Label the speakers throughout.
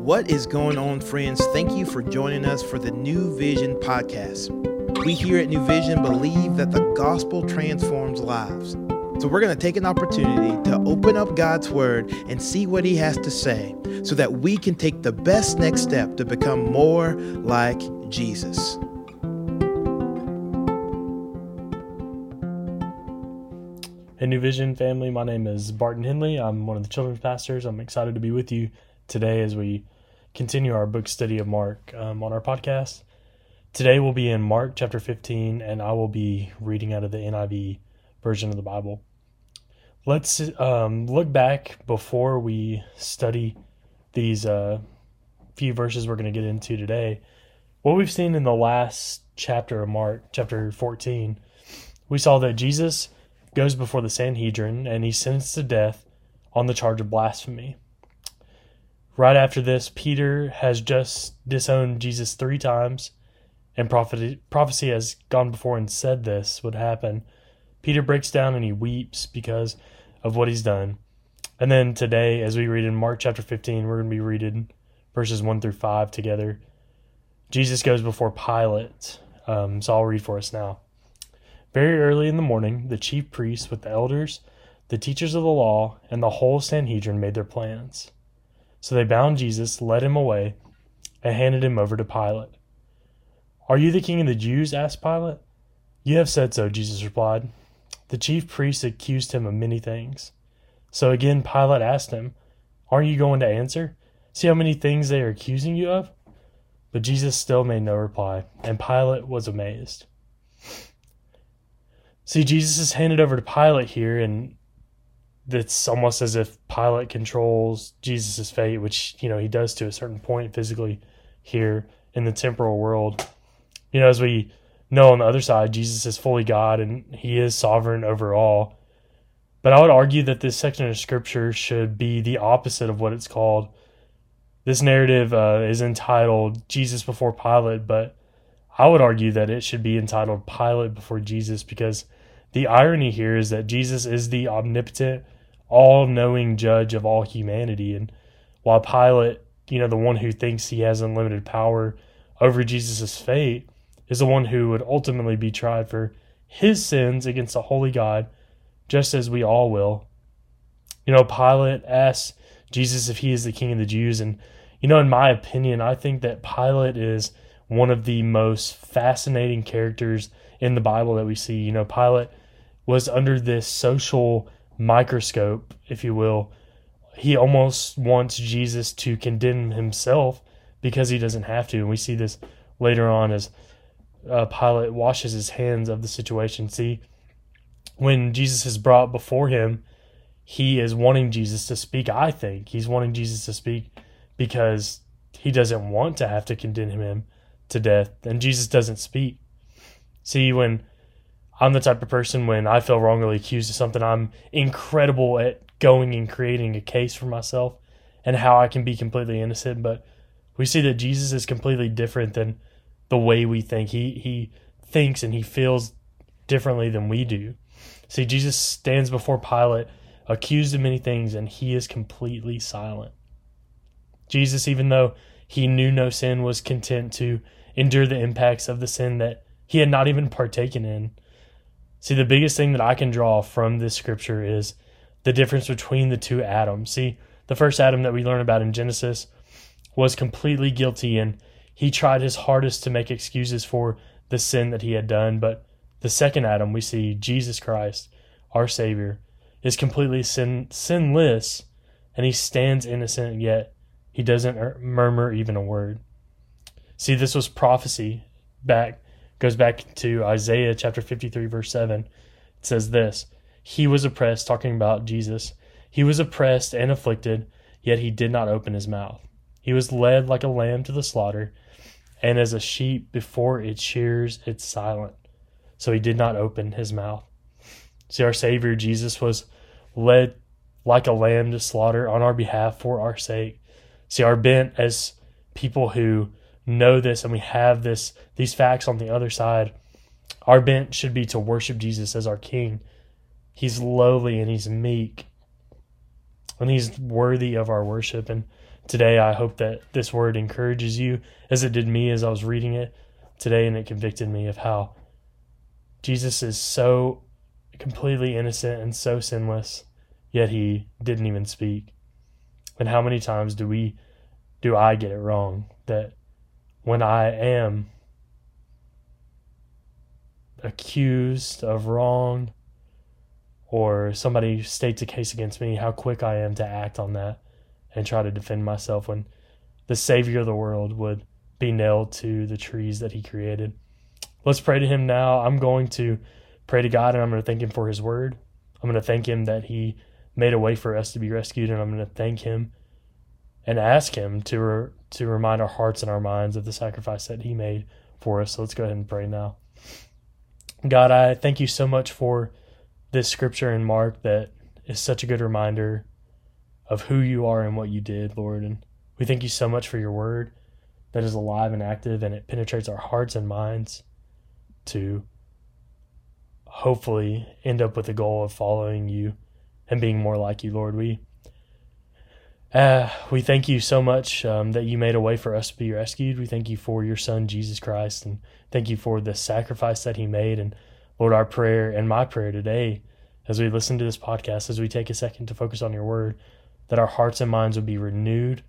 Speaker 1: What is going on, friends? Thank you for joining us for the New Vision podcast. We here at New Vision believe that the gospel transforms lives. So we're going to take an opportunity to open up God's word and see what he has to say so that we can take the best next step to become more like Jesus.
Speaker 2: Hey, New Vision family, my name is Barton Henley. I'm one of the children's pastors. I'm excited to be with you today as we continue our book study of Mark um, on our podcast. Today we'll be in Mark chapter 15, and I will be reading out of the NIV version of the Bible. Let's um, look back before we study these uh, few verses we're going to get into today. What we've seen in the last chapter of Mark, chapter 14, we saw that Jesus goes before the Sanhedrin and he's sentenced to death on the charge of blasphemy. Right after this, Peter has just disowned Jesus three times, and prophecy, has gone before and said this would happen. Peter breaks down and he weeps because of what he's done. And then today, as we read in Mark chapter 15, we're going to be reading verses 1 through 5 together. Jesus goes before Pilate. Um, so I'll read for us now. Very early in the morning, the chief priests with the elders, the teachers of the law, and the whole Sanhedrin made their plans. So they bound Jesus, led him away, and handed him over to Pilate. Are you the king of the Jews? asked Pilate. You have said so, Jesus replied. The chief priests accused him of many things. So again Pilate asked him, Aren't you going to answer? See how many things they are accusing you of? But Jesus still made no reply, and Pilate was amazed. See, Jesus is handed over to Pilate here, and it's almost as if Pilate controls Jesus' fate, which, you know, he does to a certain point physically here in the temporal world. You know, as we know on the other side, Jesus is fully God and he is sovereign over all. But I would argue that this section of scripture should be the opposite of what it's called. This narrative uh, is entitled Jesus before Pilate, but I would argue that it should be entitled Pilate before Jesus because the irony here is that Jesus is the omnipotent, all knowing judge of all humanity. And while Pilate, you know, the one who thinks he has unlimited power over Jesus' fate, is the one who would ultimately be tried for his sins against a holy God, just as we all will. You know, Pilate asks Jesus if he is the king of the Jews. And, you know, in my opinion, I think that Pilate is one of the most fascinating characters in the Bible that we see. You know, Pilate was under this social microscope, if you will. He almost wants Jesus to condemn himself because he doesn't have to. And we see this later on as uh, Pilate washes his hands of the situation. See, when Jesus is brought before him, he is wanting Jesus to speak. I think he's wanting Jesus to speak because he doesn't want to have to condemn him to death, and Jesus doesn't speak. See, when I'm the type of person when I feel wrongly accused of something, I'm incredible at going and creating a case for myself and how I can be completely innocent. But we see that Jesus is completely different than the way we think. He he thinks and he feels differently than we do. See, Jesus stands before Pilate, accused of many things, and he is completely silent. Jesus, even though he knew no sin, was content to endure the impacts of the sin that he had not even partaken in. See, the biggest thing that I can draw from this scripture is the difference between the two Adams. See, the first Adam that we learn about in Genesis was completely guilty and he tried his hardest to make excuses for the sin that he had done. But the second Adam, we see Jesus Christ, our Savior, is completely sin, sinless and he stands innocent, yet he doesn't murmur even a word. See, this was prophecy back, goes back to Isaiah chapter 53, verse 7. It says this He was oppressed, talking about Jesus. He was oppressed and afflicted, yet he did not open his mouth. He was led like a lamb to the slaughter, and as a sheep before its shears, it's silent. So he did not open his mouth. See, our Savior Jesus was led like a lamb to slaughter on our behalf for our sake. See, our bent as people who know this and we have this these facts on the other side, our bent should be to worship Jesus as our King. He's lowly and he's meek. And he's worthy of our worship. And today, I hope that this word encourages you as it did me as I was reading it today, and it convicted me of how Jesus is so completely innocent and so sinless, yet he didn't even speak. And how many times do we do I get it wrong that when I am accused of wrong or somebody states a case against me, how quick I am to act on that and try to defend myself when the Savior of the world would be nailed to the trees that He created. Let's pray to Him now. I'm going to pray to God and I'm going to thank Him for His word. I'm going to thank Him that He made a way for us to be rescued, and I'm going to thank Him and ask Him to re- to remind our hearts and our minds of the sacrifice that He made for us. So let's go ahead and pray now. God, I thank you so much for this scripture in Mark that is such a good reminder of who you are and what you did, Lord. And we thank you so much for your word that is alive and active and it penetrates our hearts and minds to hopefully end up with the goal of following you and being more like you, Lord. We uh, we thank you so much um, that you made a way for us to be rescued. We thank you for your Son, Jesus Christ, and thank you for the sacrifice that he made. And Lord, our prayer and my prayer today, as we listen to this podcast, as we take a second to focus on your word, that our hearts and minds would be renewed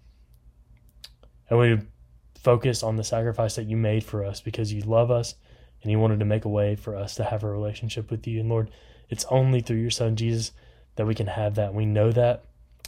Speaker 2: and we would focus on the sacrifice that you made for us because you love us and you wanted to make a way for us to have a relationship with you. And Lord, it's only through your Son, Jesus, that we can have that. We know that.